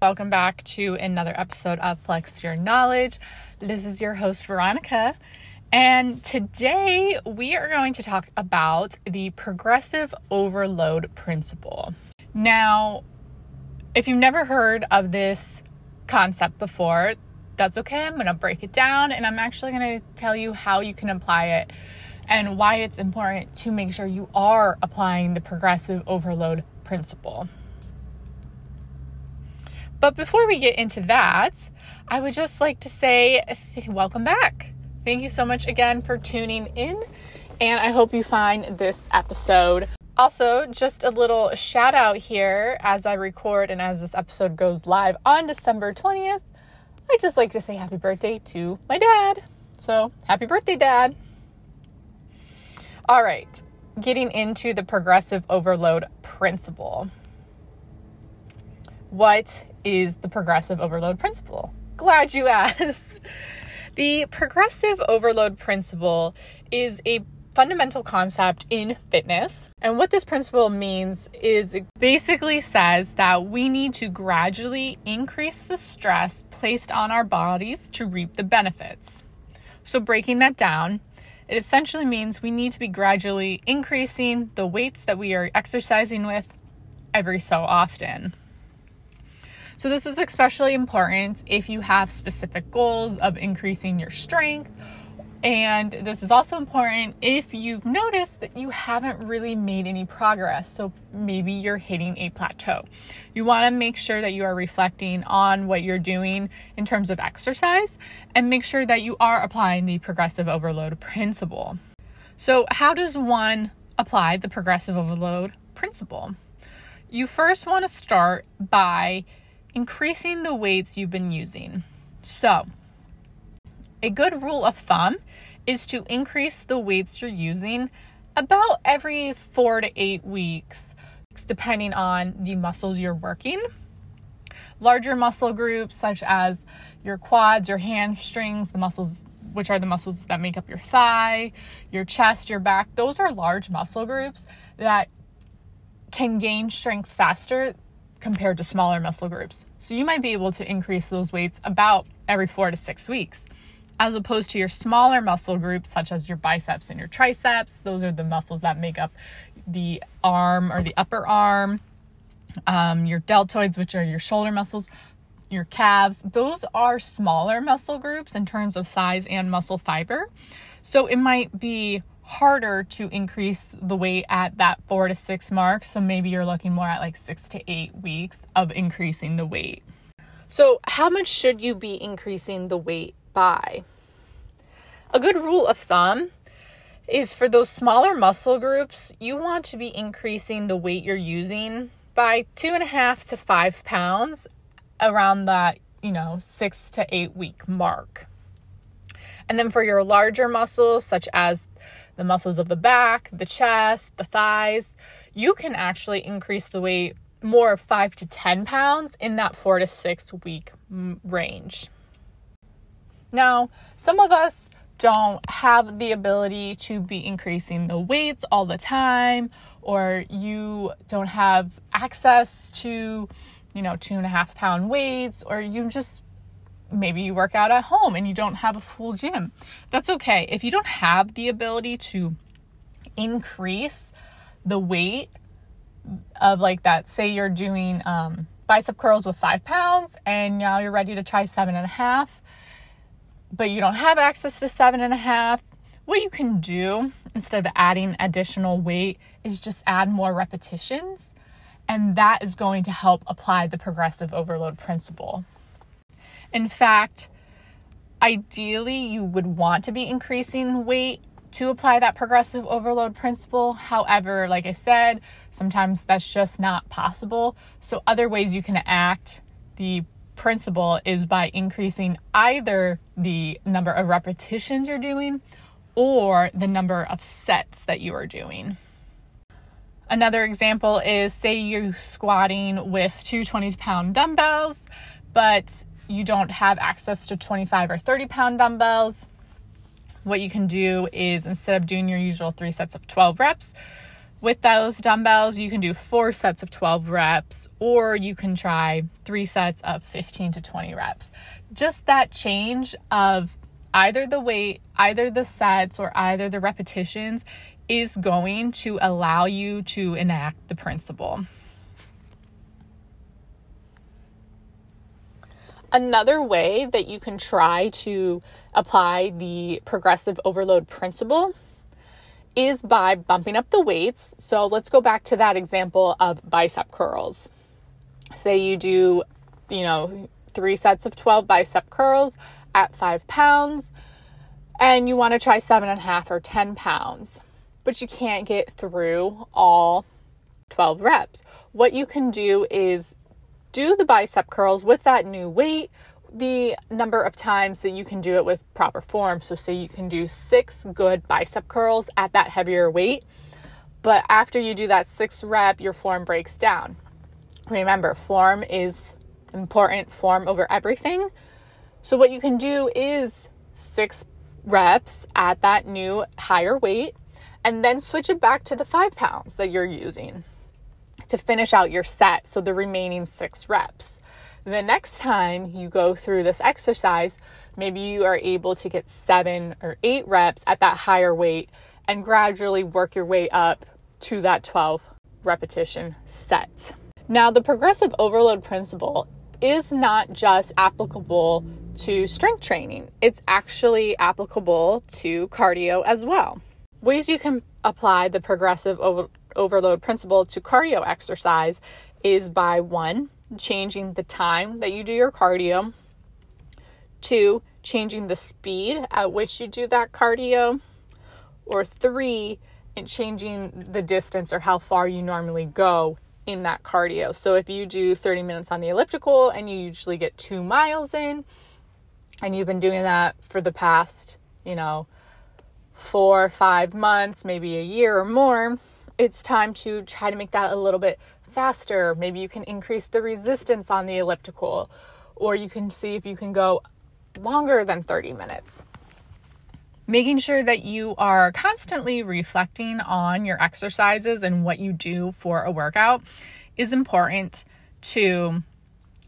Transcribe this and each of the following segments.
Welcome back to another episode of Flex Your Knowledge. This is your host, Veronica. And today we are going to talk about the progressive overload principle. Now, if you've never heard of this concept before, that's okay. I'm going to break it down and I'm actually going to tell you how you can apply it and why it's important to make sure you are applying the progressive overload principle. But before we get into that, I would just like to say welcome back. Thank you so much again for tuning in, and I hope you find this episode. Also, just a little shout out here as I record and as this episode goes live on December 20th. I'd just like to say happy birthday to my dad. So, happy birthday, dad. All right, getting into the progressive overload principle. What is the progressive overload principle? Glad you asked. The progressive overload principle is a fundamental concept in fitness. And what this principle means is it basically says that we need to gradually increase the stress placed on our bodies to reap the benefits. So, breaking that down, it essentially means we need to be gradually increasing the weights that we are exercising with every so often. So, this is especially important if you have specific goals of increasing your strength. And this is also important if you've noticed that you haven't really made any progress. So, maybe you're hitting a plateau. You want to make sure that you are reflecting on what you're doing in terms of exercise and make sure that you are applying the progressive overload principle. So, how does one apply the progressive overload principle? You first want to start by increasing the weights you've been using. So, a good rule of thumb is to increase the weights you're using about every four to eight weeks, depending on the muscles you're working. Larger muscle groups, such as your quads, your hamstrings, the muscles, which are the muscles that make up your thigh, your chest, your back, those are large muscle groups that can gain strength faster compared to smaller muscle groups. So you might be able to increase those weights about every four to six weeks, as opposed to your smaller muscle groups, such as your biceps and your triceps. Those are the muscles that make up the arm or the upper arm, um, your deltoids, which are your shoulder muscles. Your calves, those are smaller muscle groups in terms of size and muscle fiber. So it might be harder to increase the weight at that four to six mark. So maybe you're looking more at like six to eight weeks of increasing the weight. So, how much should you be increasing the weight by? A good rule of thumb is for those smaller muscle groups, you want to be increasing the weight you're using by two and a half to five pounds around that, you know, six to eight week mark. And then for your larger muscles, such as the muscles of the back, the chest, the thighs, you can actually increase the weight more of five to 10 pounds in that four to six week mm, range. Now, some of us don't have the ability to be increasing the weights all the time, or you don't have access to, you know, two and a half pound weights, or you just maybe you work out at home and you don't have a full gym. That's okay. If you don't have the ability to increase the weight of like that, say you're doing um, bicep curls with five pounds and now you're ready to try seven and a half, but you don't have access to seven and a half. What you can do instead of adding additional weight is just add more repetitions, and that is going to help apply the progressive overload principle. In fact, ideally, you would want to be increasing weight to apply that progressive overload principle. However, like I said, sometimes that's just not possible. So, other ways you can act the principle is by increasing either the number of repetitions you're doing or the number of sets that you are doing. Another example is say you're squatting with two 20 pound dumbbells, but you don't have access to 25 or 30 pound dumbbells, what you can do is instead of doing your usual three sets of 12 reps, With those dumbbells, you can do four sets of 12 reps, or you can try three sets of 15 to 20 reps. Just that change of either the weight, either the sets, or either the repetitions is going to allow you to enact the principle. Another way that you can try to apply the progressive overload principle is by bumping up the weights. So let's go back to that example of bicep curls. Say you do, you know, three sets of 12 bicep curls at five pounds, and you want to try seven and a half or 10 pounds, but you can't get through all 12 reps. What you can do is do the bicep curls with that new weight the number of times that you can do it with proper form. So, say you can do six good bicep curls at that heavier weight, but after you do that sixth rep, your form breaks down. Remember, form is important, form over everything. So, what you can do is six reps at that new higher weight and then switch it back to the five pounds that you're using to finish out your set. So, the remaining six reps. The next time you go through this exercise, maybe you are able to get seven or eight reps at that higher weight and gradually work your way up to that 12 repetition set. Now, the progressive overload principle is not just applicable to strength training, it's actually applicable to cardio as well. Ways you can apply the progressive overload principle to cardio exercise is by one, changing the time that you do your cardio. Two, changing the speed at which you do that cardio. Or three, and changing the distance or how far you normally go in that cardio. So if you do 30 minutes on the elliptical and you usually get two miles in, and you've been doing that for the past, you know, four, five months, maybe a year or more, it's time to try to make that a little bit faster. Maybe you can increase the resistance on the elliptical, or you can see if you can go longer than 30 minutes. Making sure that you are constantly reflecting on your exercises and what you do for a workout is important to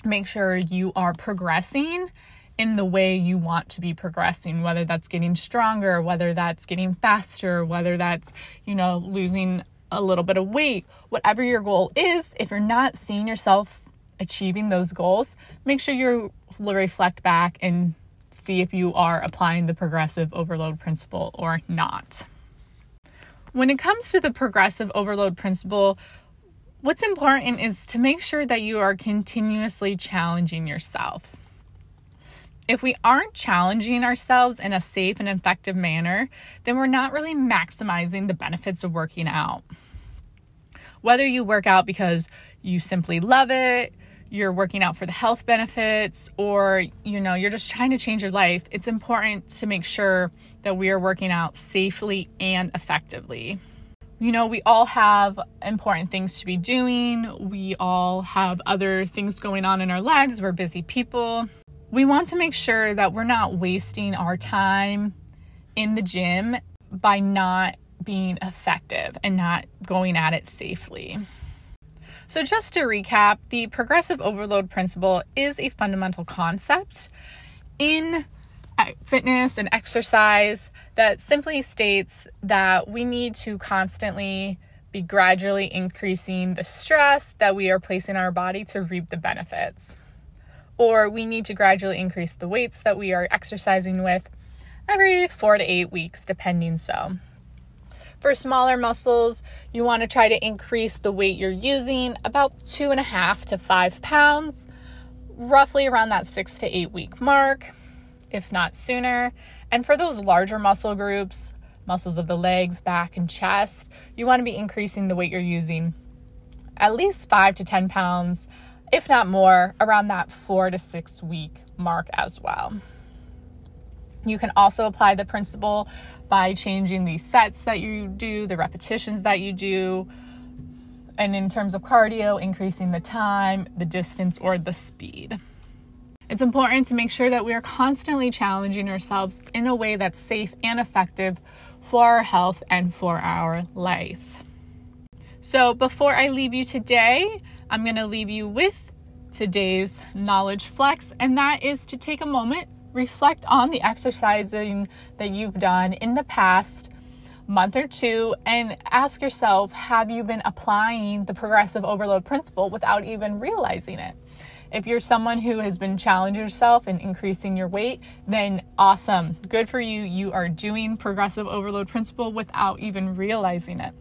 make sure you are progressing in the way you want to be progressing, whether that's getting stronger, whether that's getting faster, whether that's, you know, losing a little bit of weight, whatever your goal is, if you're not seeing yourself achieving those goals, make sure you reflect back and see if you are applying the progressive overload principle or not. When it comes to the progressive overload principle, what's important is to make sure that you are continuously challenging yourself. If we aren't challenging ourselves in a safe and effective manner, then we're not really maximizing the benefits of working out. Whether you work out because you simply love it, you're working out for the health benefits, or you know, you're just trying to change your life, it's important to make sure that we are working out safely and effectively. You know, we all have important things to be doing. We all have other things going on in our lives. We're busy people we want to make sure that we're not wasting our time in the gym by not being effective and not going at it safely. So, just to recap, the progressive overload principle is a fundamental concept in uh, fitness and exercise that simply states that we need to constantly be gradually increasing the stress that we are placing our body to reap the benefits or we need to gradually increase the weights that we are exercising with every four to eight weeks, depending so. For smaller muscles, you want to try to increase the weight you're using about two and a half to five pounds, roughly around that six to eight week mark, if not sooner. And for those larger muscle groups, muscles of the legs, back, and chest, you want to be increasing the weight you're using at least five to 10 pounds if not more, around that four to six week mark as well. You can also apply the principle by changing the sets that you do, the repetitions that you do, and in terms of cardio, increasing the time, the distance, or the speed. It's important to make sure that we are constantly challenging ourselves in a way that's safe and effective for our health and for our life. So, before I leave you today, I'm going to leave you with today's knowledge flex, and that is to take a moment, reflect on the exercising that you've done in the past month or two, and ask yourself have you been applying the progressive overload principle without even realizing it? If you're someone who has been challenging yourself and increasing your weight, then awesome. Good for you. You are doing progressive overload principle without even realizing it.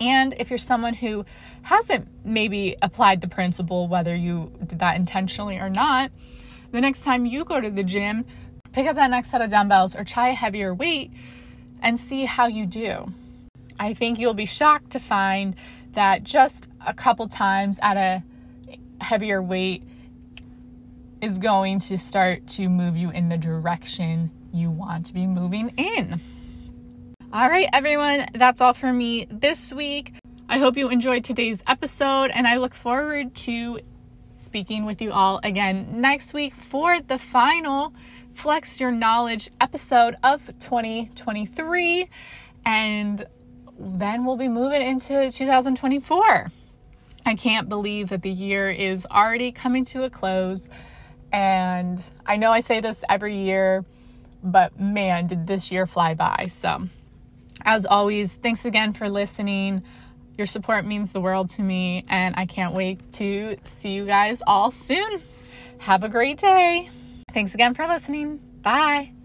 And if you're someone who hasn't maybe applied the principle, whether you did that intentionally or not, the next time you go to the gym, pick up that next set of dumbbells or try a heavier weight and see how you do. I think you'll be shocked to find that just a couple times at a heavier weight is going to start to move you in the direction you want to be moving in. All right, everyone, that's all for me this week. I hope you enjoyed today's episode, and I look forward to speaking with you all again next week for the final Flex Your Knowledge episode of 2023. And then we'll be moving into 2024. I can't believe that the year is already coming to a close. And I know I say this every year, but man, did this year fly by. So, as always, thanks again for listening. Your support means the world to me, and I can't wait to see you guys all soon. Have a great day. Thanks again for listening. Bye.